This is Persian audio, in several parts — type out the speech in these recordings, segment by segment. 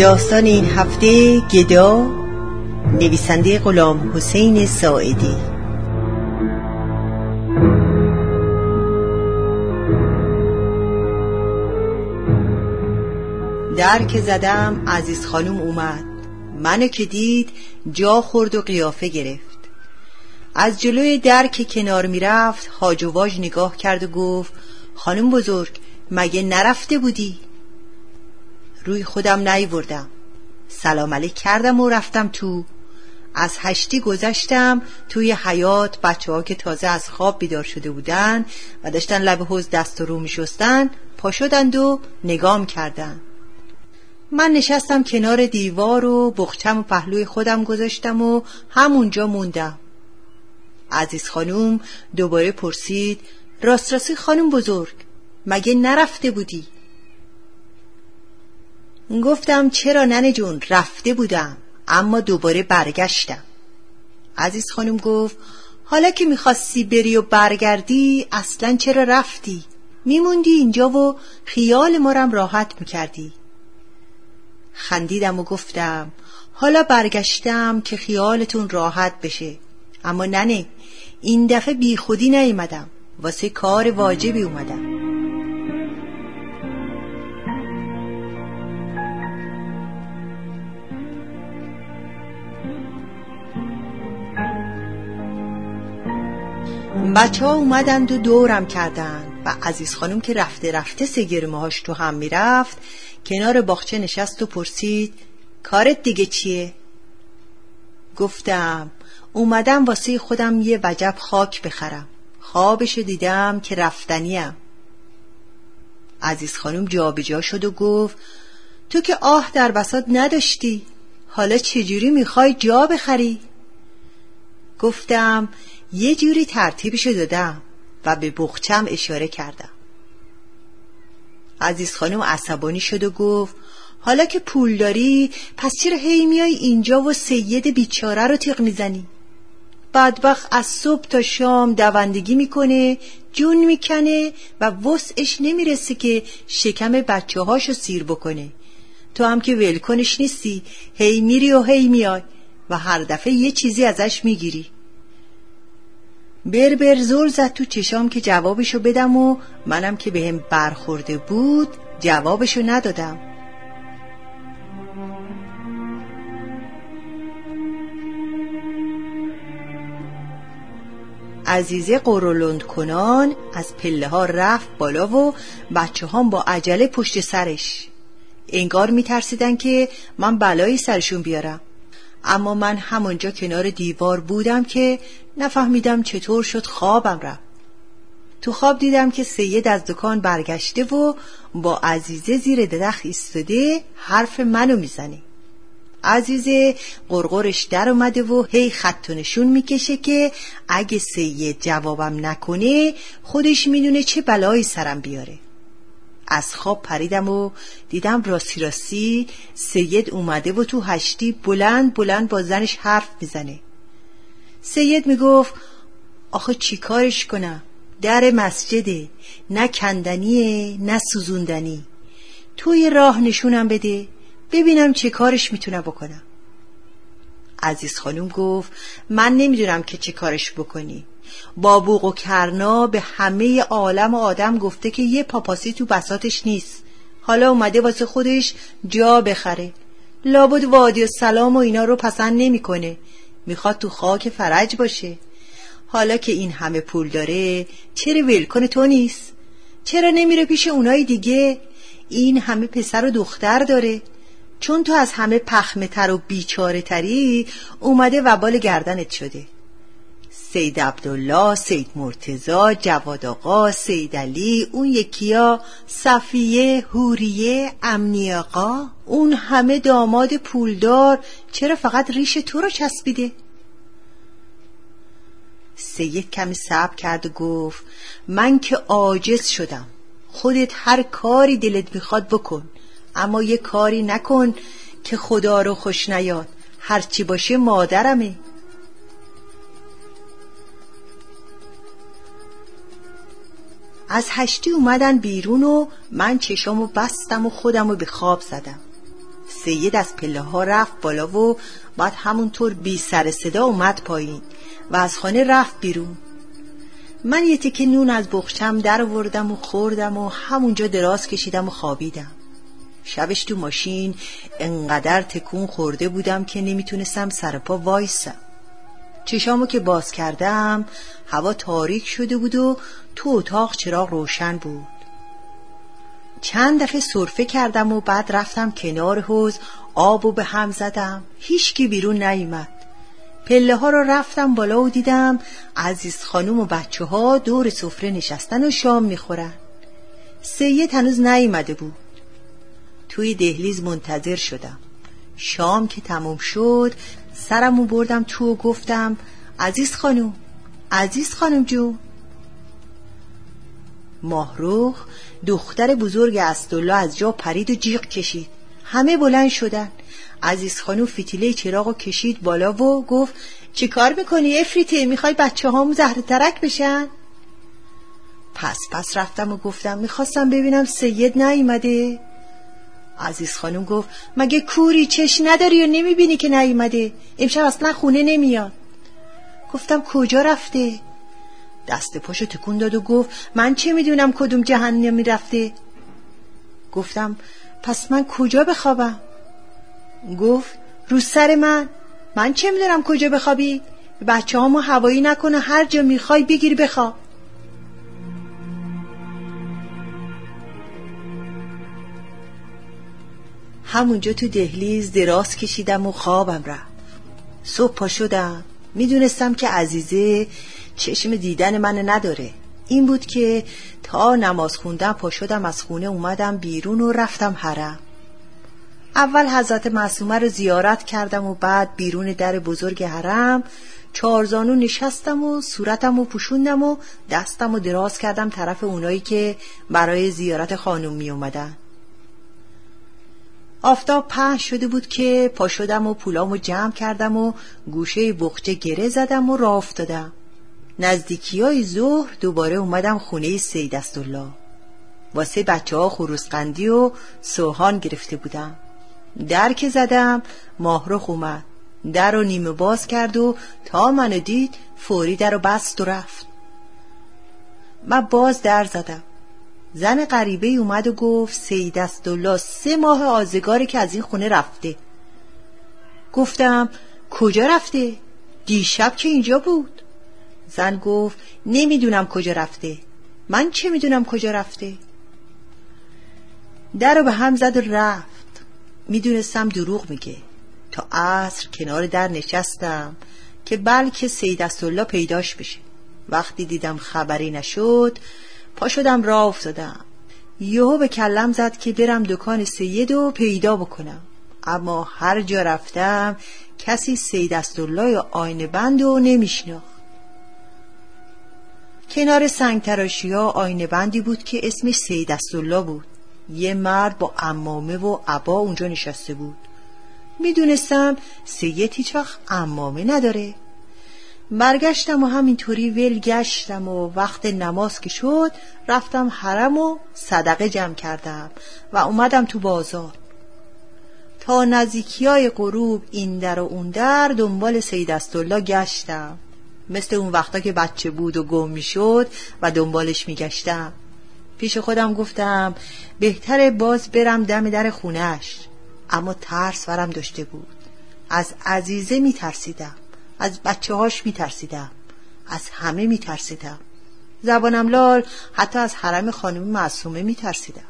داستان این هفته گدا نویسنده غلام حسین ساعدی. در که زدم عزیز خانم اومد. منو که دید جا خورد و قیافه گرفت. از جلوی در که کنار می‌رفت هاج و نگاه کرد و گفت خانم بزرگ مگه نرفته بودی؟ روی خودم نیوردم. سلام علیک کردم و رفتم تو. از هشتی گذشتم توی حیات بچه ها که تازه از خواب بیدار شده بودن و داشتن لب حوز دست و رو می شستن پا شدند و نگام کردن. من نشستم کنار دیوار و بخچم و پهلوی خودم گذاشتم و همونجا موندم. عزیز خانوم دوباره پرسید راست راستی خانم بزرگ مگه نرفته بودی؟ گفتم چرا ننه جون رفته بودم اما دوباره برگشتم. عزیز خانم گفت حالا که می‌خواستی بری و برگردی اصلا چرا رفتی؟ میموندی اینجا و خیال مارم راحت می‌کردی. خندیدم و گفتم حالا برگشتم که خیالتون راحت بشه. اما ننه این دفعه بی خودی نیومدم. واسه کار واجبی اومدم. بچه ها اومدند و دورم کردند و عزیز خانم که رفته رفته هاش تو هم می‌رفت کنار باغچه نشست و پرسید کارت دیگه چیه؟ گفتم اومدم واسه خودم یه وجب خاک بخرم خوابش دیدم که رفتنیم عزیز خانم جابجا شد و گفت تو که آه در بساط نداشتی حالا چجوری می‌خوای جا بخری؟ گفتم یه جوری ترتیبشو دادم و به بخچم اشاره کردم. عزیز خانم عصبانی شد و گفت حالا که پول داری پس چرا هی میای اینجا و سید بیچاره رو تیغ می‌زنی؟ بدبخت از صبح تا شام دوندگی می‌کنه جون می‌کنه و وسعش نمی‌رسه که شکم بچه هاشو سیر بکنه. تو هم که ولکنش نیستی هی میری و هی میای و هر دفعه یه چیزی ازش می‌گیری. بربر زور زد تو چشام که جوابشو بدم و منم که بهم برخورده بود جوابشو ندادم. عزیزه قرولند کنان از پله ها رفت بالا و بچه هم با عجله پشت سرش. انگار میترسیدن که من بلایی سرشون بیارم. اما من همونجا کنار دیوار بودم که نفهمیدم چطور شد خوابم رفت. تو خواب دیدم که سید از دکان برگشته و با عزیزه زیر درخت ایستاده حرف منو می‌زنه. عزیزه قرقرش در اومده و هی خط و نشون می‌کشه که اگه سید جوابم نکنه خودش می‌دونه چه بلایی سرم بیاره. از خواب پریدم و دیدم راستی راستی سید اومده و تو هشتی بلند بلند با زنش حرف می‌زنه. سید می‌گفت آخه چی کارش کنم؟ در مسجده نه کندنیه نه سوزوندنی. توی راه نشونم بده ببینم چه کارش می‌تونم بکنم. عزیز خانم گفت من نمی‌دونم که چه کارش بکنی. با بوق و کرنا به همه عالم و آدم گفته که یه پاپاسی تو بساتش نیست. حالا اومده واسه خودش جا بخره. لابد وادی و سلام و اینا رو پسند نمی‌کنه. می‌خواد تو خاک فرج باشه. حالا که این همه پول داره چرا ولکن تو نیست؟ چرا نمیره پیش اونای دیگه؟ این همه پسر و دختر داره. چون تو از همه پخمه تر و بیچاره تری اومده وبال گردنت شده. سید عبدالله، سید مرتزا، جواد آقا، سید علی، اون یکیا صفیه، هوریه، امنی آقا. اون همه داماد پولدار. چرا فقط ریش تو رو چسبیده؟ سید کمی صبر کرد و گفت من که عاجز شدم. خودت هر کاری دلت می‌خواد بکن. اما یه کاری نکن که خدا رو خوش نیاد. هرچی باشه مادرمه. از هشتی اومدن بیرون و من چشامو بستم و خودمو به خواب زدم. سید از پله ها رفت بالا و بعد همونطور بی سر صدا اومد پایین و از خانه رفت بیرون. من یه تکه نون از بخچم در وردم و خوردم و همونجا دراز کشیدم و خوابیدم. شبش تو ماشین انقدر تکون خورده بودم که نمی‌تونستم سر پا وایسم. چشامو که باز کردم هوا تاریک شده بود و تو اتاق چراغ روشن بود. چند دفعه سرفه کردم و بعد رفتم کنار حوز آب و به هم زدم. هیچکی بیرون نیومد. پله ها رو رفتم بالا و دیدم عزیز خانوم و بچه ها دور سفره نشستن و شام می‌خورن. سید هنوز نیومده بود. توی دهلیز منتظر شدم. شام که تموم شد سرمو بردم تو و گفتم عزیز خانوم عزیز خانم جو. ماهروخ دختر بزرگ استولا از جا پرید و جیغ کشید. همه بلند شدن. عزیز خانو فتیله چراغ و کشید بالا و گفت چی کار می‌کنی افریته؟ می‌خوای بچه هامو زهر ترک بشن؟ پس پس رفتم و گفتم می‌خواستم ببینم سید نیومده. عزیز خانم گفت مگه کوری چش نداری و نمی‌بینی که نیومده؟ امشب اصلا خونه نمیاد. گفتم کجا رفته؟ دست پاشو تکون داد و گفت من چه می‌دونم کدوم جهنمی رفته گفتم پس من کجا بخوابم؟ گفت رو سر من. من چه می‌دونم کجا بخوابی؟ بچه هامو هوایی نکنه هر جا می‌خوای بگیر بخواب. همونجا تو دهلیز دراز کشیدم و خوابم رفت. صبح پا شدم. می‌دونستم که عزیزه چشم دیدن من نداره. این بود که تا نماز خوندم پا شدم از خونه اومدم بیرون و رفتم حرم. اول حضرت معصومه رو زیارت کردم و بعد بیرون در بزرگ حرم چارزانو نشستم و صورتم و پوشوندم و دستم و دراز کردم طرف اونایی که برای زیارت خانم می اومدن. آفتاب پهن شده بود که پا شدم و پولامو جمع کردم و گوشه بخچه گره زدم و راه افتادم. نزدیکی های ظهر دوباره اومدم خونه سید استالله واسه بچه ها خروسقندی و سوهان گرفته بودم. در که زدم ماهرخ اومد. در رو نیمه باز کرد و تا منو دید فوری در رو بست و رفت. من باز در زدم. زن غریبه اومد و گفت سید استالله سه ماه آزگاری که از این خونه رفته. گفتم کجا رفته؟ دیشب که اینجا بود. زن گفت نمی‌دونم کجا رفته. من چه می‌دونم کجا رفته؟ در رو به هم زد و رفت. می‌دونستم دروغ میگه. تا عصر کنار در نشستم که بلکه سید پیداش بشه. وقتی دیدم خبری نشد پا شدم راه افتادم. یهو به کلم زد که برم دکان سید و پیدا بکنم. اما هر جا رفتم کسی سید استالله آینه بند و نمیشناخت. کنار سنگ تراشی ها آینه بندی بود که اسمش سید استالله بود. یه مرد با امامه و عبا اونجا نشسته بود. می‌دونستم سید هیچ وقت امامه نداره. برگشتم و همینطوری ول گشتم و وقت نماز که شد رفتم حرم و صدقه جمع کردم و اومدم تو بازار. تا نزدیکی های غروب این در و اون در دنبال سید استالله گشتم. مثل اون وقتا که بچه بود و گم می‌شد و دنبالش میگشتم. پیش خودم گفتم بهتره باز برم دم در خونش اما ترس ورم داشته بود. از عزیزه میترسیدم. از بچه هاش میترسیدم. از همه میترسیدم. زبانم لال حتی از حرم خانم معصومه میترسیدم.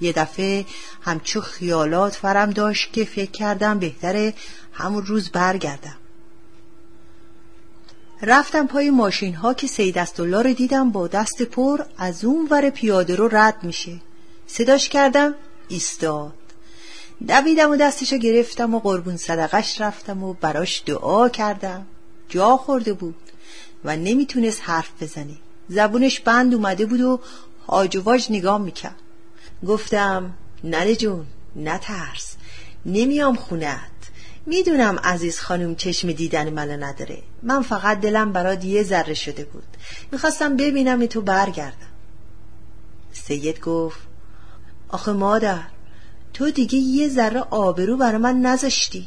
یه دفعه همچو خیالات فرم داشت که فکر کردم بهتره همون روز برگردم. رفتم پای ماشین ها که سید رو دیدم با دست پر از اون ور پیاده رو رد میشه. صداش کردم ایستاد دویدم و دستشو گرفتم و قربون صدقش رفتم و براش دعا کردم. جا خورده بود و نمی‌تونست حرف بزنه. زبونش بند اومده بود و هاج و واج نگام می‌کرد. گفتم ننه جون نترس. نمیام خونت می‌دونم عزیز خانم چشم دیدن منو نداره. من فقط دلم برات یه ذره شده بود. می‌خواستم ببینم تو برگردم. سید گفت آخه مادر تو دیگه یه ذره آبرو برا من نذاشتی.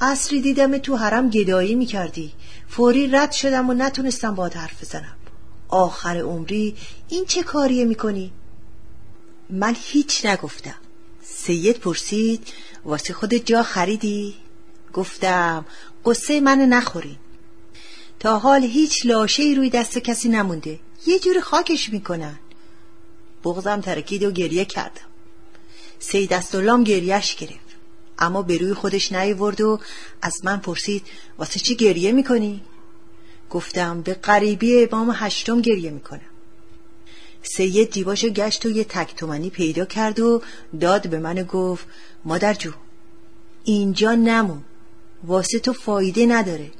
اصری دیدم تو حرم گدایی می‌کردی. فوری رد شدم و نتونستم با حرف بزنم. آخر عمری این چه کاریه می‌کنی؟ من هیچ نگفتم. سید پرسید واسه خود جا خریدی؟ گفتم قصه من نخورین تا حال هیچ لاشه ای روی دست کسی نمونده. یه جور خاکش می‌کنن. بغزم ترکید و گریه کردم. سید دستالام گریهش گرفت. اما به روی خودش نیورد و از من پرسید واسه چی گریه می‌کنی؟ گفتم به قریبی امام هشتم گریه می‌کنم. سید دیباشو گشت و یه تکتومنی پیدا کرد و داد به من گفت مادر جو اینجا نمون واسه تو فایده نداره.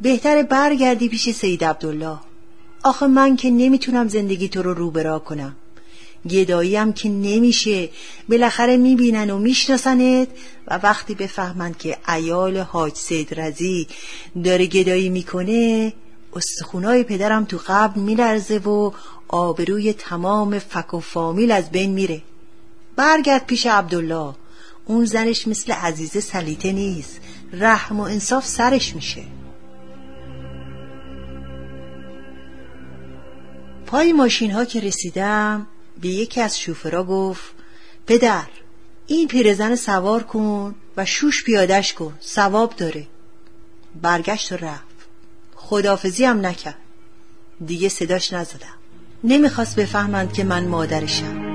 بهتره برگردی پیش سید عبدالله. آخه من که نمی‌تونم زندگی تو رو روبرا کنم. گداییم که نمیشه. بالاخره می‌بینن و میشناسنت و وقتی بفهمند که ایال حاج سید رزی داره گدایی می‌کنه استخونای پدرم تو قبل میلرزه و آبروی تمام فک و فامیل از بین میره. برگرد پیش عبدالله. اون زنش مثل عزیزه سلیته نیست. رحم و انصاف سرش میشه. پای ماشین ها که رسیدم به یکی از شوفرا گفت پدر این پیرزن سوار کن و شوش پیادش کن سواب داره. برگشت و رفت. خدافزی هم نکرد. دیگه صداش نزدم. نمی‌خواست بفهمند که من مادرشم.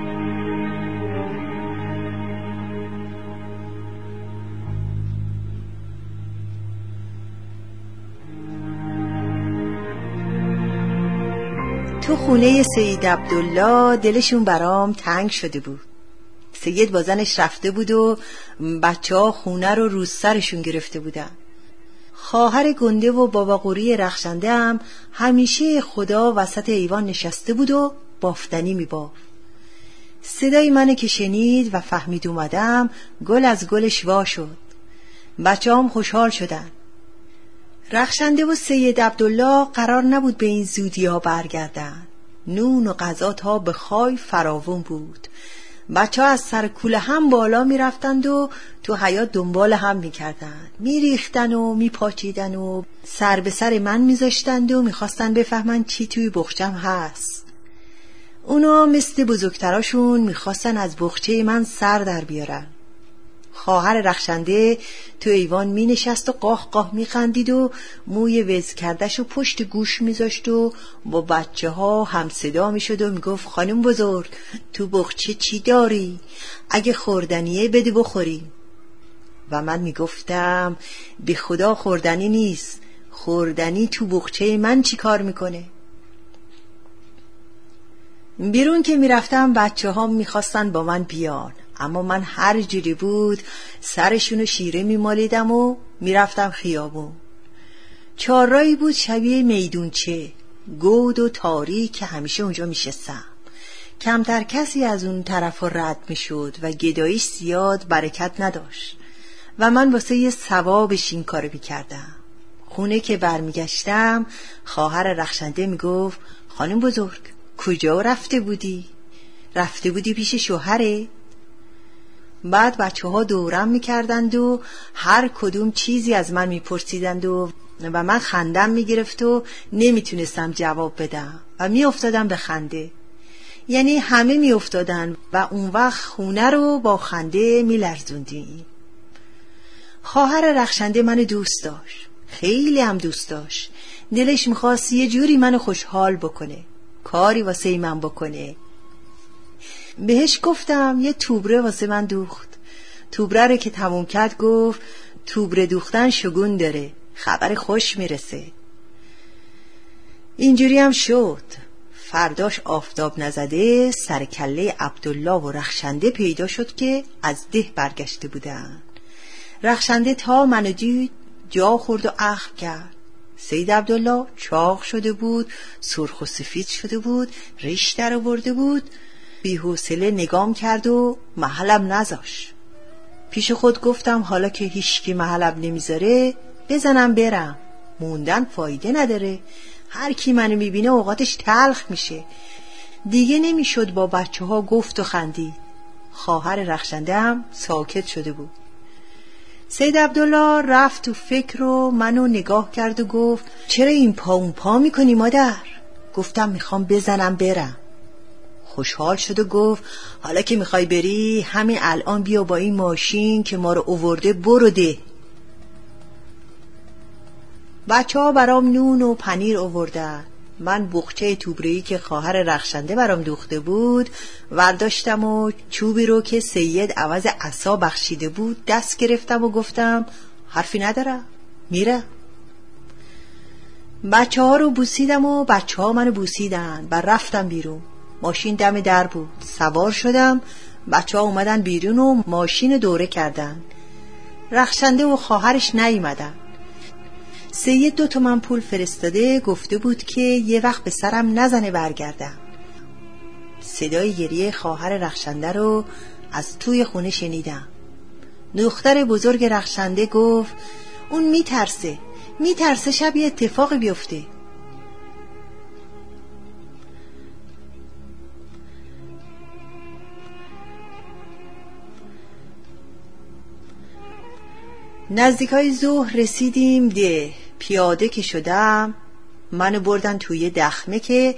تو خونه سید عبدالله دلشون برام تنگ شده بود. سید با زنش رفته بود و بچه ها خونه رو روز سرشون گرفته بودن. خواهر گنده و بابا قوری رخشنده هم همیشه خدا وسط ایوان نشسته بود و بافتنی میبافت. صدای منو که شنید و فهمید اومدم گل از گلش وا شد. بچه هم خوشحال شدن. رخشنده و سید عبدالله قرار نبود به این زودی ها برگردن نون و غذا ها به خای فراون بود. بچه ها از سر کوله هم بالا می‌رفتند و تو حیات دنبال هم می‌کردند میریختن و میپاچیدن و سر به سر من میذاشتند و می‌خواستن بفهمن چی توی بخچم هست. اونا مثل بزرگتراشون می‌خواستن از بخچه من سر در بیارن. خواهر رخشنده تو ایوان می نشست و قاه قاه می خندید و موی وز کردش و پشت گوش میذاشت و با بچه ها هم صدا می شد و می گفت خانم بزرگ تو بخچه چی داری؟ اگه خوردنیه بده بخوری و من می گفتم به خدا خوردنی نیست خوردنی تو بخچه من چی کار می‌کنه؟ بیرون که می‌رفتم بچه ها می‌خواستن با من بیان اما من هر جوری بود سرشونو شیره میمالیدم و می‌رفتم خیابون چارایی بود شبیه میدونچه گود و تاریک که همیشه اونجا میشستم کمتر کسی از اون طرف رد می‌شد و گدایش زیاد برکت نداشت و من واسه یه ثوابش این کارو می‌کردم خونه که برمیگشتم خواهر رخشنده می‌گفت خانم بزرگ کجا رفته بودی؟ رفته بودی پیش شوهره؟ بعد بچه ها دورم می‌کردند و هر کدوم چیزی از من میپرسیدند و و من خندم می‌گرفت و نمی‌تونستم جواب بدم و میافتادم به خنده. یعنی همه میافتادن و اون وقت خونه رو با خنده میلرزوندیم. خواهر رخشنده من دوست داشت. خیلی هم دوست داشت. دلش می‌خواست یه جوری منو خوشحال بکنه. کاری واسه من بکنه. بهش گفتم یه توبره واسه من دوخت. توبره رو که تموم کرد گفت توبره دوختن شگون داره. خبر خوش می‌رسه. اینجوری هم شد. فرداش آفتاب نزده سر کله عبدالله و رخشنده پیدا شد که از ده برگشته بودن. رخشنده تا منو دید جا خورد و اخم کرد. سید عبدالله چاق شده بود سرخ و سفید شده بود ریش در آورده بود. بیحوصله نگام کرد و محلم نذاش. پیش خود گفتم حالا که هیچکی محلم نمی‌ذاره بزنم برم. موندن فایده نداره. هر کی منو می‌بینه اوقاتش تلخ میشه. دیگه نمی‌شد با بچه ها گفت و خندید. خواهر رخشنده هم ساکت شده بود. سید عبدالله رفت تو فکر و منو نگاه کرد و گفت چرا این پا اون پا می‌کنی مادر؟ گفتم می‌خوام بزنم برم. خوشحال شد و گفت حالا که می‌خوای بری همین الان بیا با این ماشین که ما رو اوورده برو ده. بچه ها برام نون و پنیر اووردن. من بخچه توبری که خواهر رخشنده برام دوخته بود ورداشتم و چوبی رو که سید عوض عصا بخشیده بود دست گرفتم و گفتم حرفی ندارم. میره. بچه ها رو بوسیدم و بچه ها منو بوسیدن و رفتم بیرون. ماشین دم در بود. سوار شدم. بچه ها اومدن بیرون و ماشین دوره کردن. رخشنده و خواهرش نیومدن. سید دو تومن پول فرستاده گفته بود که یه وقت به سرم نزنه برگردم. صدای گریه خواهر رخشنده رو از توی خونه شنیدم. دختر بزرگ رخشنده گفت اون میترسه. میترسه شب یه اتفاقی بیفته. نزدیک های ظهر رسیدیم ده. پیاده که شدم منو بردن توی دخمه که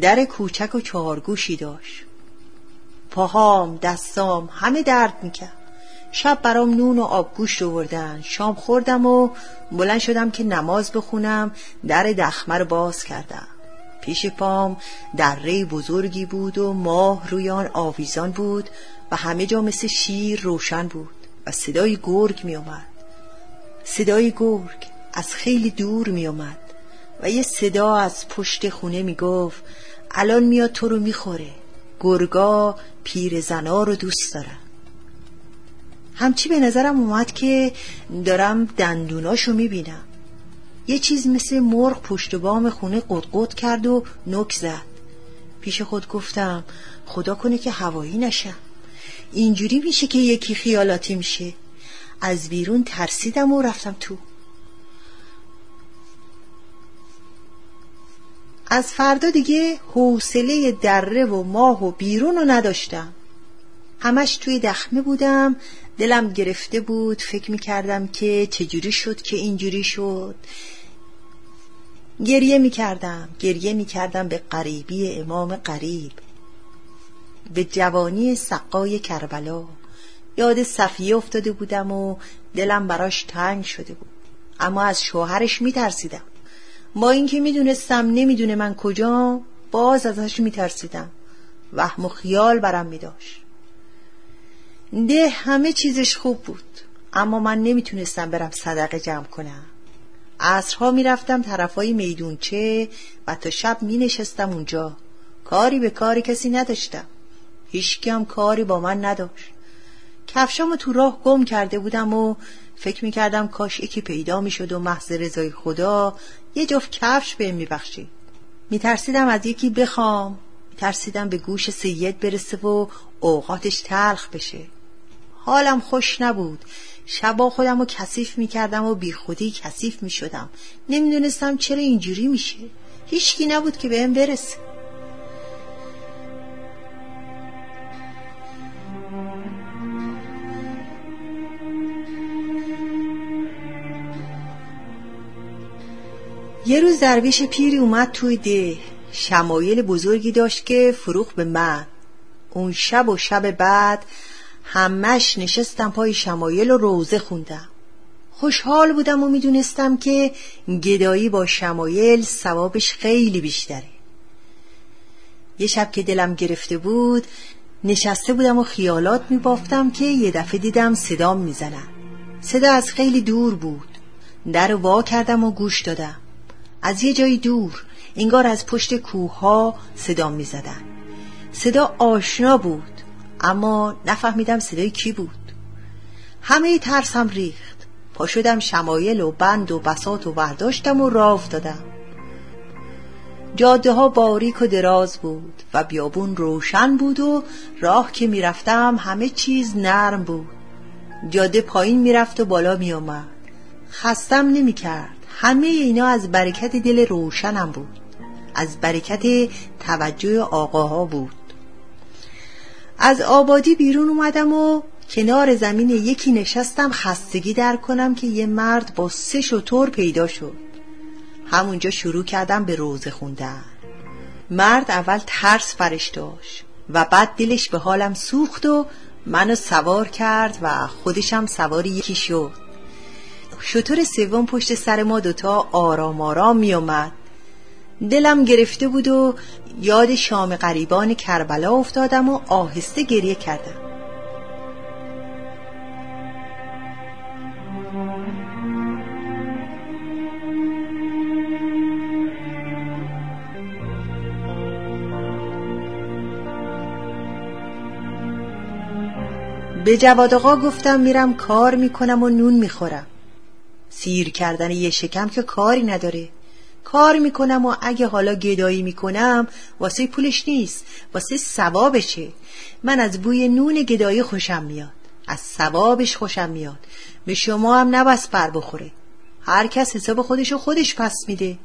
در کوچک و چهارگوشی داشت. پاهام دستام همه درد می‌کرد. شب برام نون و آبگوشت آوردن شام خوردم و بلند شدم که نماز بخونم. در دخمه رو باز کردم. پیش پام دره بزرگی بود و ماه روی آن آویزان بود و همه جا مثل شیر روشن بود و صدای گرگ می اومد صدای گرگ از خیلی دور می اومد و یه صدا از پشت خونه می گفت الان میاد تو رو می‌خوره. گرگا پیر زنا رو دوست دارن همچی به نظرم اومد که دارم دندوناشو می‌بینم. یه چیز مثل مرغ پشت بام خونه قدقد کرد و نک زد. پیش خود گفتم خدا کنه که هوایی نشم اینجوری میشه که یکی خیالاتی میشه. از بیرون ترسیدم و رفتم تو. از فردا دیگه حوصله دره و ماه و بیرون رو نداشتم. همش توی دخمه بودم دلم گرفته بود فکر می‌کردم که چجوری شد که اینجوری شد. گریه می‌کردم گریه می‌کردم به قریبی امام قریب به جوانی سقای کربلا. یاد صفیه افتاده بودم و دلم براش تنگ شده بود. اما از شوهرش میترسیدم. با اینکه می‌دونستم نمی‌دونه من کجا باز ازش میترسیدم. وهم و خیال برم میداشت. ده همه چیزش خوب بود. اما من نمی‌تونستم برم صدقه جمع کنم. عصرها می‌رفتم طرفای میدونچه و تا شب مینشستم اونجا. کاری به کاری کسی نداشتم. هیچکی هم کاری با من نداشت. کفشامو تو راه گم کرده بودم و فکر می‌کردم کاش یکی پیدا می‌شد و محض رضای خدا یه جفت کفش بهم میبخشید میترسیدم از یکی بخوام. میترسیدم به گوش سید برسه و اوقاتش تلخ بشه. حالم خوش نبود. شبا خودم رو کثیف می‌کردم و بی خودی کثیف می‌شدم. نمی‌دونستم چرا اینجوری میشه. هیچکی نبود که بهم برسه. یه روز درویش پیری اومد توی ده. شمایل بزرگی داشت که فروخ به من. اون شب و شب بعد همش نشستم پای شمایل و روزه خوندم. خوشحال بودم و می‌دونستم که گدایی با شمایل ثوابش خیلی بیشتره. یه شب که دلم گرفته بود نشسته بودم و خیالات میبافتم که یه دفعه دیدم صدام می‌زنن صدا از خیلی دور بود. در وا کردم و گوش دادم. از یه جایی دور انگار از پشت کوه ها صدا می زدن. صدا آشنا بود اما نفهمیدم صدای کی بود. همه ترسم ریخت. پا شدم شمایل و بند و بسات و برداشتم و راه افتادم جاده ها باریک و دراز بود و بیابون روشن بود و راه که می‌رفتم همه چیز نرم بود. جاده پایین می‌رفت و بالا میآمد. خستم نمی‌کرد. همه اینا از برکت دل روشنم بود. از برکت توجه آقاها بود. از آبادی بیرون اومدم و کنار زمین یکی نشستم خستگی در کنم که یه مرد با سه شطور پیدا شد. همونجا شروع کردم به روزه خوندن. مرد اول ترس فرش داشت و بعد دلش به حالم سوخت و منو سوار کرد و خودشم سواری یکی شد. شطور سوم پشت سر ما دوتا آرام آرام می اومد دلم گرفته بود و یاد شام قریبان کربلا افتادم و آهسته گریه کردم. به جواد آقا گفتم میرم کار می‌کنم و نون می‌خورم. سیر کردن یه شکم که کاری نداره. کار می‌کنم و اگه حالا گدایی می‌کنم واسه پولش نیست واسه ثوابشه. من از بوی نون گدایی خوشم میاد. از ثوابش خوشم میاد. به شما هم نبس بر بخوره. هر کس حساب خودشو خودش پس میده.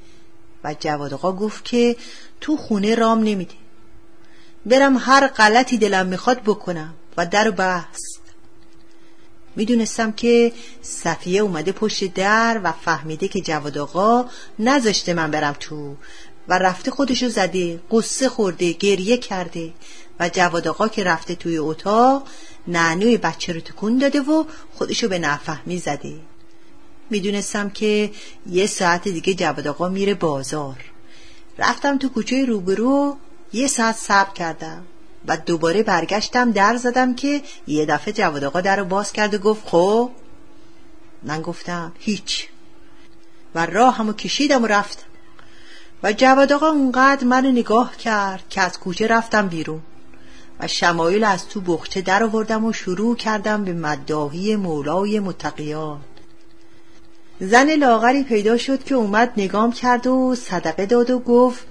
و جواد آقا گفت که تو خونه رام نمیده. برم هر غلطی دلم می‌خواد بکنم و در بست می‌دونستم که صفیه اومده پشت در و فهمیده که جواد آقا نذاشته من برم تو. و رفته خودشو زده قصه خورده گریه کرده. و جواد آقا که رفته توی اتاق نعنوی بچه رو تکون داده و خودشو به نفهمی زده. می‌دونستم که یه ساعت دیگه جواد آقا میره بازار. رفتم تو کوچه روبرو یه ساعت صبر کردم. و دوباره برگشتم در زدم که یه دفعه جواد آقا در رو باز کرد و گفت خب؟ من گفتم هیچ. و راه همو کشیدم و رفتم و جواد آقا اونقدر منو نگاه کرد که از کوچه رفتم بیرون. و شمایل از تو بخچه در آوردم و شروع کردم به مداهی مولای متقیان. زن لاغری پیدا شد که اومد نگام کرد و صدقه داد و گفت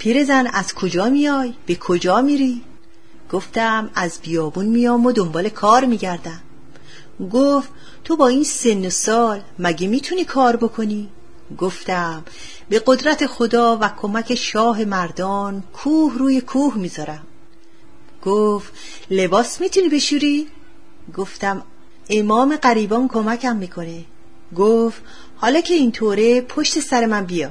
پیرزن از کجا میای؟ به کجا میری؟ گفتم از بیابون میام و دنبال کار میگردم گفت تو با این سن و سال مگه می‌تونی کار بکنی؟ گفتم به قدرت خدا و کمک شاه مردان کوه روی کوه می‌ذارم گفت لباس می‌تونی بشوری؟ گفتم امام قریبان کمکم می‌کنه گفت حالا که اینطوره پشت سر من بیا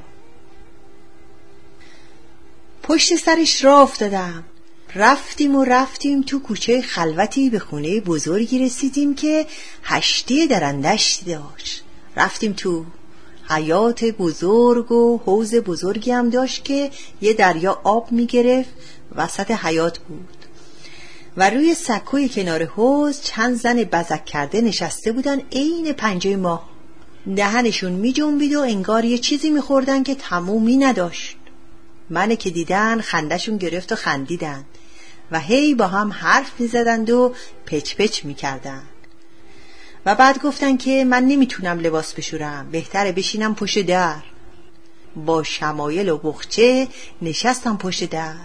پشت سرش را افتادم. رفتیم و رفتیم تو کوچه خلوتی به خونه بزرگی رسیدیم که هشتی درندشتی داشت. رفتیم تو حیات بزرگ و حوز بزرگی هم داشت که یه دریا آب می‌گرفت وسط حیات بود. و روی سکوی کنار حوز چند زن بزک کرده نشسته بودن عین پنجه ماه دهنشون می جنبید و انگار یه چیزی میخوردن که تمومی نداشت. منه که دیدن خندشون گرفت و خندیدن. و هی با هم حرف می‌زدند و پچ پچ می‌کردن. و بعد گفتن که من نمی‌تونم لباس بشورم بهتره بشینم پشت در. با شمایل و بخچه نشستم پشت در.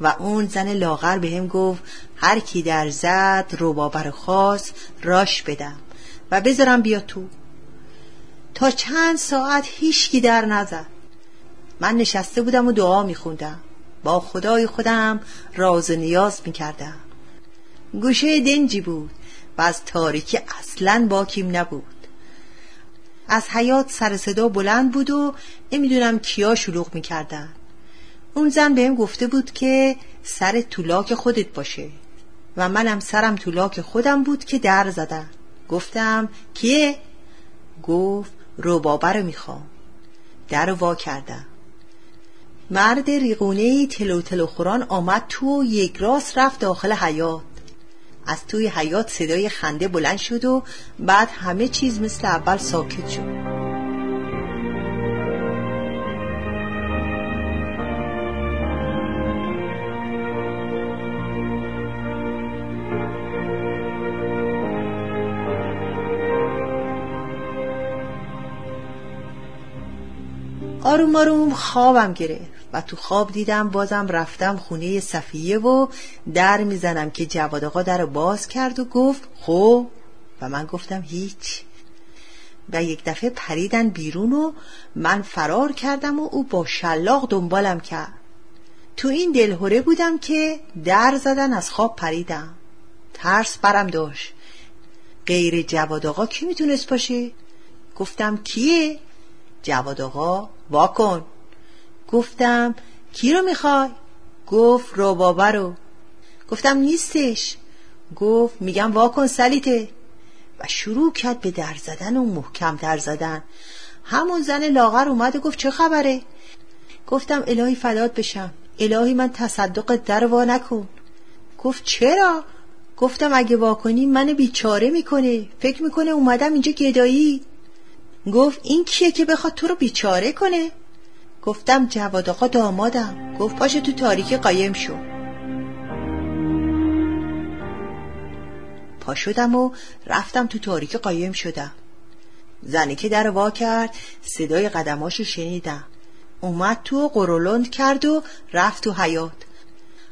و اون زن لاغر به هم گفت هر کی در زد رو بابر خاص راش بدم و بذارم بیا تو. تا چند ساعت هیچکی در نزد. من نشسته بودم و دعا میخوندم. با خدای خودم راز و نیاز می‌کردم. گوشه دنجی بود و از تاریکی اصلا باکیم نبود. از حیات سر صدا بلند بود و نمی‌دونم کیا شلوغ می‌کردن. اون زن بهم گفته بود که سر طولاک خودت باشه و منم سرم طولاک خودم بود که در زدم. گفتم کیه؟ گفت روبابه رو می‌خوام. در وا کردم. مرد ریقونه تلو تلو خوران آمد تو و یک راست رفت داخل حیات از توی حیات صدای خنده بلند شد و بعد همه چیز مثل اول ساکت شد. آروم آروم خوابم گرفت. و تو خواب دیدم بازم رفتم خونه صفیه و در می‌زنم که جواد آقا در باز کرد و گفت خب؟ و من گفتم هیچ. و یک دفعه پریدن بیرون و من فرار کردم و او با شلاق دنبالم کرد. تو این دلهوره بودم که در زدن از خواب پریدم. ترس برم داشت. غیر جواد آقا کی می‌تونست باشه؟ گفتم کیه؟ جواد آقا واکن گفتم کی رو می‌خوای؟ گفت روبابا رو. گفتم نیستش. گفت میگم واکن سلیته و شروع کرد به در زدن و محکم در زدن. همون زن لاغر اومد و گفت چه خبره؟ گفتم الهی فدات بشم. الهی من تصدق در وا نکن. گفت چرا؟ گفتم اگه واکنی من بیچاره می‌کنه. فکر می‌کنه اومدم اینجا گدایی. گفت این کیه که بخواد تو رو بیچاره کنه؟ گفتم جواد آقا دامادم. گفت پاشه تو تاریکی قایم شو. پا شدم و رفتم تو تاریکی قایم شدم. زنی که در وا کرد صدای قدماشو شنیدم. اومد تو قرولند کرد و رفت تو حیات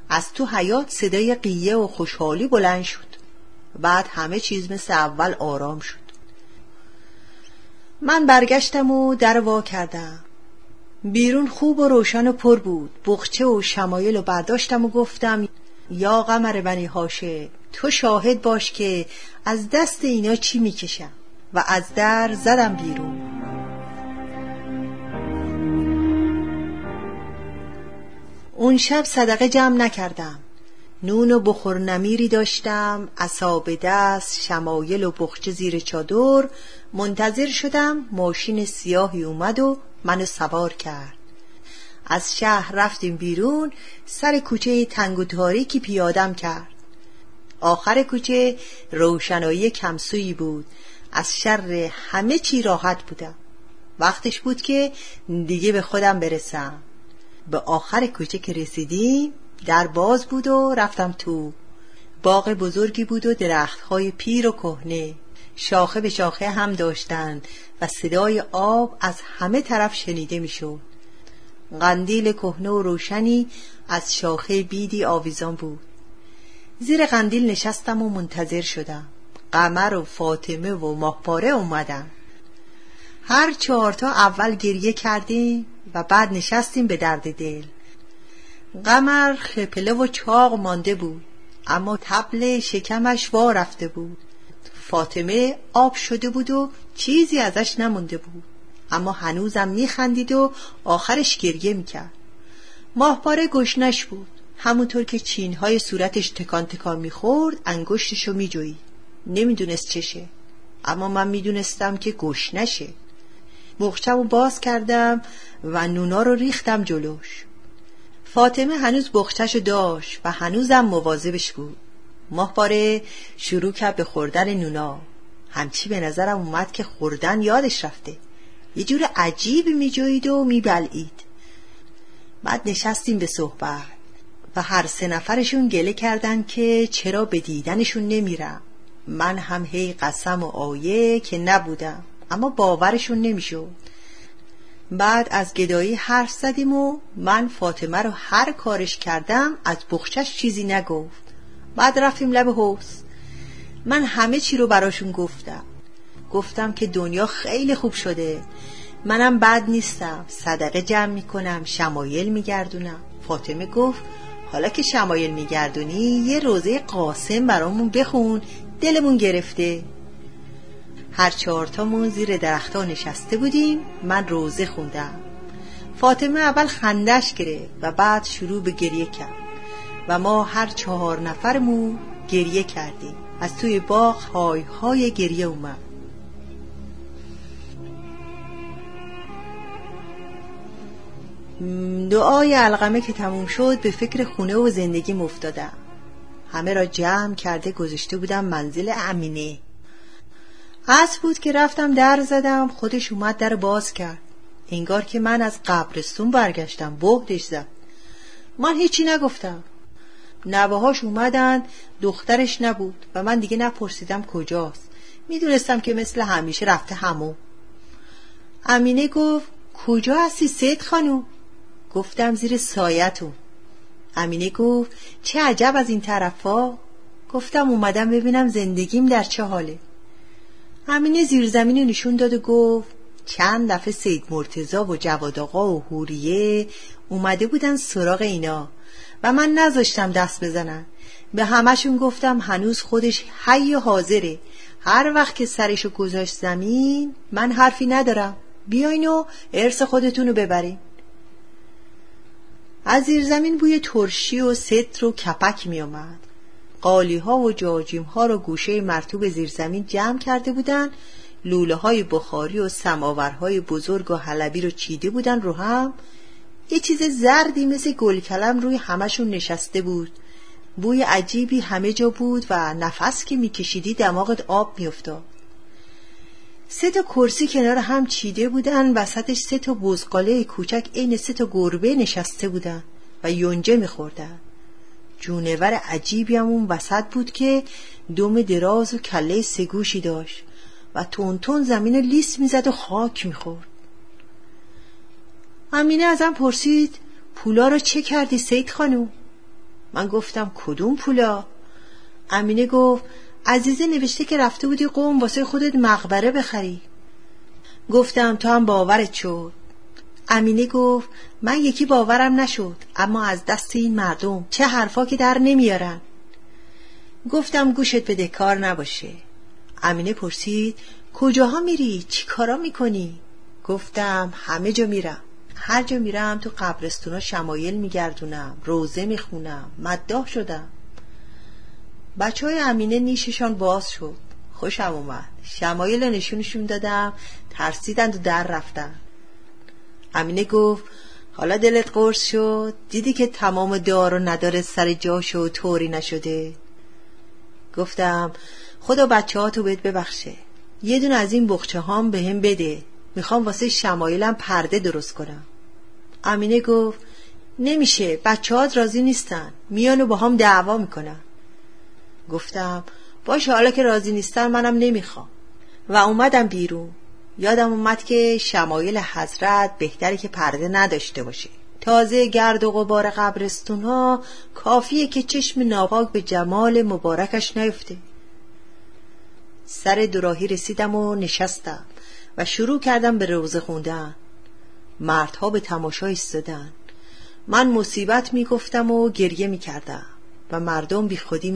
از تو حیات صدای قیه و خوشحالی بلند شد. بعد همه چیز مثل اول آرام شد. من برگشتم و در وا کردم. بیرون خوب و روشن و پر بود. بخچه و شمایل و برداشتم و گفتم یا قمر بنی هاشه تو شاهد باش که از دست اینا چی می‌کشم؟ و از در زدم بیرون. اون شب صدقه جمع نکردم. نون و بخور نمیری داشتم اصاب دست شمایل و بخچه زیر چادر. منتظر شدم ماشین سیاهی اومد و منو سوار کرد. از شهر رفتیم بیرون سر کوچه تنگ و تاریکی پیادم کرد. آخر کوچه روشنایی کمسویی بود. از شر همه چی راحت بودم. وقتش بود که دیگه به خودم برسم. به آخر کوچه که رسیدیم در باز بود و رفتم تو. باغ بزرگی بود و درختهای پیر و کهنه. شاخه به شاخه هم داشتند و صدای آب از همه طرف شنیده می‌شد. قندیل کهنه و روشنی از شاخه بیدی آویزان بود. زیر قندیل نشستم و منتظر شدم. قمر و فاطمه و ماهپاره اومدن. هر چهارتا اول گریه کردیم و بعد نشستیم به درد دل. قمر خپله و چاق مانده بود اما تبل شکمش وا رفته بود. فاطمه آب شده بود و چیزی ازش نمونده بود. اما هنوزم میخندید و آخرش گریه می‌کرد. ماهپاره گشنش بود. همونطور که چینهای صورتش تکان تکان می‌خورد انگشتشو میجویید. نمی‌دونست چشه. اما من می‌دونستم که گشنشه. بخچم باز کردم و نونا رو ریختم جلوش. فاطمه هنوز بخچش داشت و هنوزم مواظبش بود. ماهپاره شروع کرد به خوردن نونا. همچی به نظرم اومد که خوردن یادش رفته. یه جور عجیب میجوید و میبلعید. بعد نشستیم به صحبت و هر سه نفرشون گله کردن که چرا به دیدنشون نمیرم. من هم هی قسم و آیه که نبودم اما باورشون نمی‌شد. بعد از گدایی حرف زدیم و من فاطمه رو هر کارش کردم از بخشش چیزی نگفت. بعد رفتیم لب حوز من همه چی رو براشون گفتم. گفتم که دنیا خیلی خوب شده. منم بد نیستم. صدقه جمع می‌کنم شمایل میگردونم. فاطمه گفت حالا که شمایل میگردونی یه روزه قاسم برامون بخون. دلمون گرفته. هر چهارتامون زیر درختها نشسته بودیم. من روزه خوندم. فاطمه اول خندش گرفت و بعد شروع به گریه کرد. و ما هر چهار نفرمون گریه کردیم. از توی باغ های های گریه اومد. دعای علقمه که تموم شد به فکر خونه و زندگی مفتادم همه را جمع کرده گذاشته بودم منزل امینه. از بود که رفتم در زدم خودش اومد در باز کرد. انگار که من از قبرستون برگشتم بهدش زد. من هیچی نگفتم. نوهاش اومدن دخترش نبود و من دیگه نپرسیدم کجاست. می‌دونستم که مثل همیشه رفته همو. امینه گفت کجا هستی سید خانو گفتم زیر سایتون. امینه گفت چه عجب از این طرفا. گفتم اومدم ببینم زندگیم در چه حاله. امینه زیر زمین نشون داد و گفت چند دفعه سید مرتزا و جواد آقا و هوریه اومده بودن سراغ اینا. و من نذاشتم دست بزنن. به همشون گفتم هنوز خودش حی حاضره. هر وقت که سرشو گذاشت زمین من حرفی ندارم. بیاین و ارث خودتونو ببرین. از زیر زمین بوی ترشی و ستر و کپک می آمد قالی ها و جاجیم ها رو گوشه مرتوب زیر زمین جمع کرده بودن. لوله های بخاری و سماورهای بزرگ و حلبی رو چیده بودن رو هم. یه چیز زردی مثل گلکلم روی همشون نشسته بود. بوی عجیبی همه جا بود و نفس که میکشیدی دماغت آب میافتاد. سه تا کرسی کنار هم چیده بودن وسطش سه تا بزقاله کوچک عین سه تا گربه نشسته بودن و یونجه میخوردن. جونور عجیبی هم اون وسط بود که دم دراز و کله سگوشی داشت و تون زمین لیس می‌زد و خاک می‌خورد. امینه ازم پرسید پولا رو چه کردی سید خانوم من گفتم کدوم پولا؟ امینه گفت عزیزه نوشته که رفته بودی قوم واسه خودت مقبره بخری. گفتم تو هم باورت شد. امینه گفت من یکی باورم نشد اما از دست این مردم چه حرفا که در نمیارن. گفتم گوشت به کار نباشه. امینه پرسید کجاها میری؟ چی کارا می‌کنی؟ گفتم همه جا میرم. هر جا میرم تو قبرستونا شمایل میگردونم روزه می‌خونم مداح شدم. بچه های امینه نیششان باز شد. خوشم اومد. شمایل نشونشون دادم ترسیدند و در رفتن. امینه گفت حالا دلت قرص شد؟ دیدی که تمام دار و نداره سر جاش و طوری نشده؟ گفتم خدا بچه ها تو بهت ببخشه. یه دون از این بخچه هام به هم بده. می‌خوام واسه شمایلم پرده درست کنم. امینه گفت نمیشه بچه هات راضی نیستن. میان و با هم دعوا می‌کنن. گفتم باشه حالا که راضی نیستن منم نمی‌خوام. و اومدم بیرون. یادم اومد که شمایل حضرت بهتره که پرده نداشته باشه. تازه گرد و غبار قبرستون ها کافیه که چشم ناپاک به جمال مبارکش نیفته. سر دراهی رسیدم و نشستم و شروع کردم به روزه خوندن. مردها به تماشا ایستادن. من مصیبت می‌گفتم و گریه می‌کردم و مردم بی خودی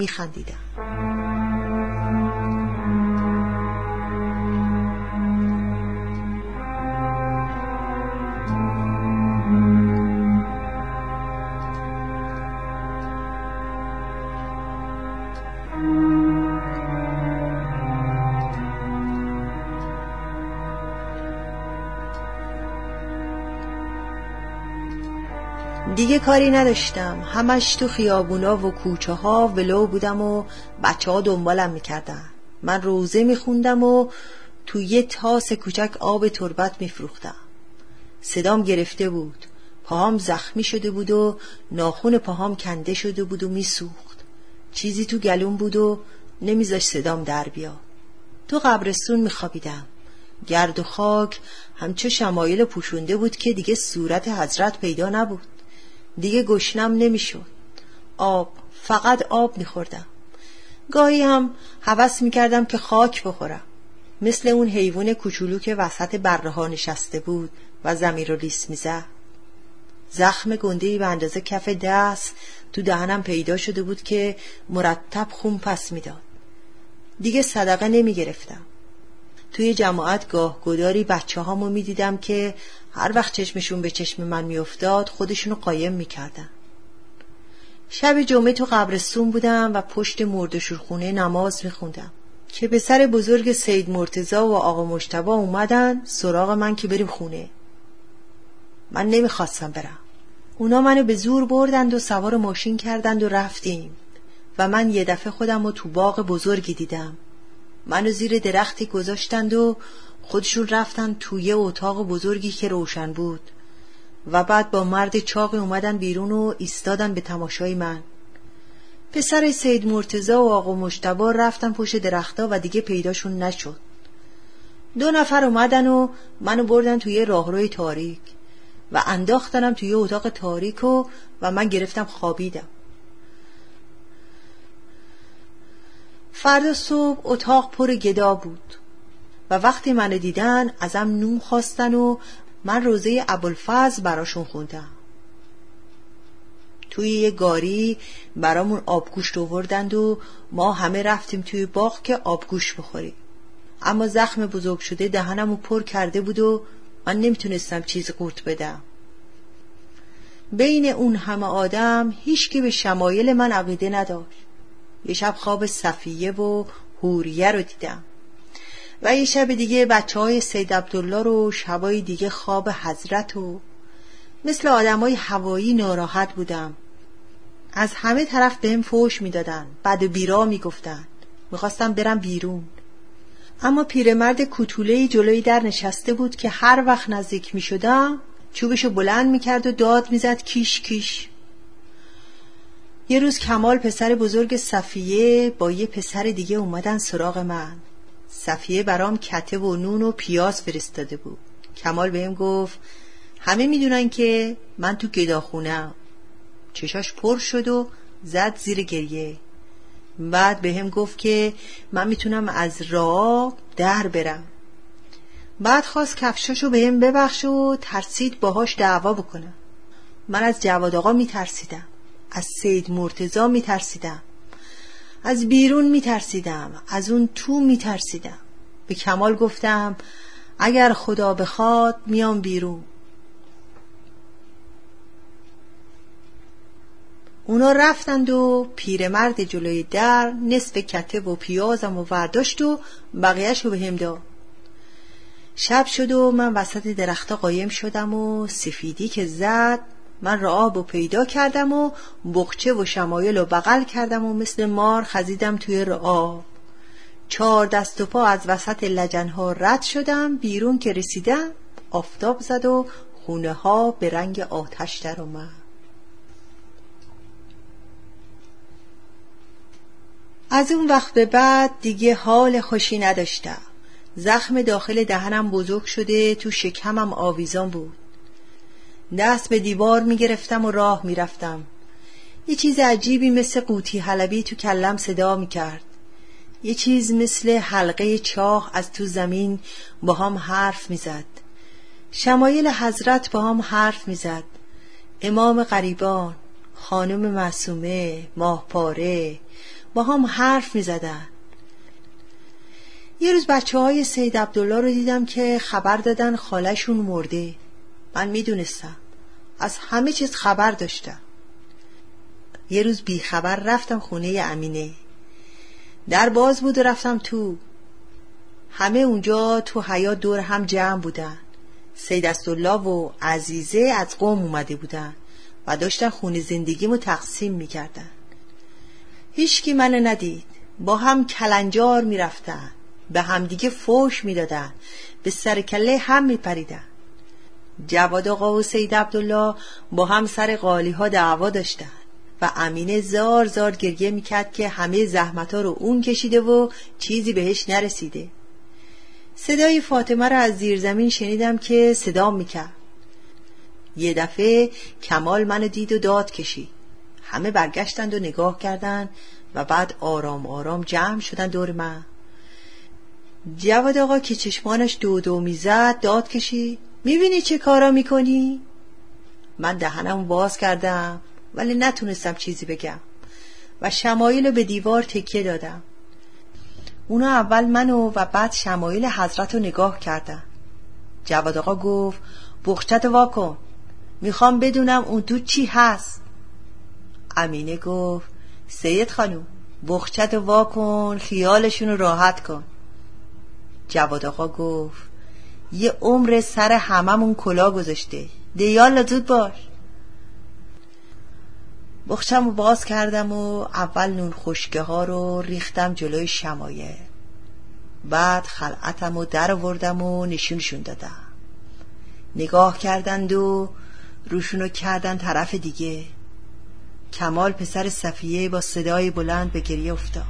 دیگه کاری نداشتم. همش تو خیابونا و کوچه ها ولو بودم و بچه ها دنبالم می‌کردن. من روزه میخوندم و تو یه تاس کوچک آب تربت میفروختم. صدام گرفته بود. پاهام زخمی شده بود و ناخون پاهام کنده شده بود و میسوخت. چیزی تو گلوم بود و نمیذاش صدام در بیا. تو قبرستون میخوابیدم. گرد و خاک همچه شمایل پوشونده بود که دیگه صورت حضرت پیدا نبود. دیگه گشنم نمی‌شد. آب فقط آب میخوردم. گاهی هم حوس می‌کردم که خاک بخورم. مثل اون حیوان کوچولو که وسط بره ها نشسته بود و زمین رو لیس می‌زد. زخم گنده به اندازه کف دست تو دهنم پیدا شده بود که مرتب خون پس می‌داد. دیگه صدقه نمی گرفتم توی جماعت گاه گداری بچه هامو می دیدم که هر وقت چشمشون به چشم من میافتاد خودشونو قایم می‌کردن. شب جمعه تو قبرستون بودم و پشت مردشورخونه نماز میخوندم. که به سر بزرگ سید مرتزا و آقا مشتبا اومدن سراغ من که بریم خونه. من نمی‌خواستم برم. اونا منو به زور بردند و سوار ماشین کردند و رفتیم. و من یه دفعه خودم رو تو باغ بزرگی دیدم. منو زیر درختی گذاشتند و خودشون رفتن توی اتاق بزرگی که روشن بود. و بعد با مرد چاقی اومدن بیرون و ایستادن به تماشای من. پسر سید مرتزا و آقا مشتبا رفتن پشت درختا و دیگه پیداشون نشد. دو نفر اومدن و منو بردن توی راهروی تاریک و انداختنم توی اتاق تاریک و و من گرفتم خوابیدم. فردا صبح اتاق پر گدا بود و وقتی منو دیدن ازم نون خواستن و من روزه ابوالفضل براشون خوندم. توی یه گاری برامون آبگوشت آوردند و ما همه رفتیم توی باغ که آبگوشت بخوریم اما زخم بزرگ شده دهنمو پر کرده بود و من نمی‌تونستم چیز قورت بدم. بین اون همه آدم هیچکی به شمایل من عقیده نداشت. یه شب خواب صفیه و هوریه رو دیدم. و یه شب دیگه بچه های سید عبدالله رو شبای دیگه خواب حضرت و مثل آدمای هوایی ناراحت بودم. از همه طرف بهم فوش می‌دادن. بعد و بیرا می‌گفتن. می‌خواستم برم بیرون. اما پیرمرد کوتوله جلوی در نشسته بود که هر وقت نزدیک می‌شدم چوبشو بلند می‌کرد و داد می‌زد کیش کیش. یه روز کمال پسر بزرگ صفیه با یه پسر دیگه اومدن سراغ من. صفیه برام کته و نون و پیاز فرستاده بود. کمال بهم گفت همه می‌دونن که من تو گداخونم چشاش پر شد و زد زیر گریه. بعد به هم گفت که من می‌تونم از راه در برم. بعد خواست کفشاشو به هم ببخش و ترسید باهاش دعوا بکنم. من از جواد آقا میترسیدم. از سید مرتزا میترسیدم. از بیرون میترسیدم. از اون تو میترسیدم. به کمال گفتم اگر خدا بخواد میام بیرون. اونا رفتند و پیرمرد جلوی در نصف کته و پیازم و ورداشت و بقیهش رو به هم داد. شب شد و من وسط درختا قایم شدم و سفیدی که زد من را آب و پیدا کردم و بخچه و شمایل و بغل کردم و مثل مار خزیدم توی آب چهار دست و پا از وسط لجنها رد شدم بیرون که رسیدم آفتاب زد و خونه ها به رنگ آتش در اومد. از اون وقت به بعد دیگه حال خوشی نداشتم. زخم داخل دهنم بزرگ شده تو شکمم آویزان بود. دست به دیوار می‌گرفتم و راه می‌رفتم. یه چیز عجیبی مثل قوطی حلبی تو کلم صدا می‌کرد. یه چیز مثل حلقه چاه از تو زمین با هم حرف می‌زد. شمایل حضرت با هم حرف می‌زد. امام غریبان خانم معصومه ماهپاره با هم حرف می زدن. یه روز بچه های سید عبدالله رو دیدم که خبر دادن خالشون مرده. من می‌دونستم. از همه چیز خبر داشتم. یه روز بی خبر رفتم خونه امینه. در باز بود و رفتم تو. همه اونجا تو حیات دور هم جمع بودن. سید استالله و عزیزه از قوم اومده بودن و داشتن خونه زندگیمو تقسیم می‌کردن. هیچکی منو ندید. با هم کلنجار می‌رفتن. به همدیگه فوش می‌دادن. به سر کله هم میپریدن. جواد آقا و سید عبدالله با هم سر قالی ها دعوا داشتن و امینه زار زار گریه می‌کرد که همه زحمت ها رو اون کشیده و چیزی بهش نرسیده. صدای فاطمه رو از زیر زمین شنیدم که صدا می‌کرد. یه دفعه کمال منو دید و داد کشید. همه برگشتند و نگاه کردند و بعد آرام آرام جمع شدن دور من. جواد آقا که چشمانش دو دو می‌زد داد کشی می‌بینی چه کارا می‌کنی؟ من دهنم باز کردم ولی نتونستم چیزی بگم. و شمایل به دیوار تکیه دادم. اونا اول منو و بعد شمایل حضرت رو نگاه کردن. جواد آقا گفت بخچت واکن. می‌خوام بدونم اون تو چی هست. امینه گفت سید خانم بخچت وا کن خیالشون رو راحت کن. جواد آقا گفت یه عمر سر هممون کلا گذاشته. دیال زود باش. بخچم رو باز کردم و اول نون خشکه ها رو ریختم جلوی شمایه. بعد خلعتم رو در وردم و نشونشون دادم. نگاه کردند و روشونو کردن طرف دیگه. کمال پسر صفیه با صدای بلند به گریه افتاد.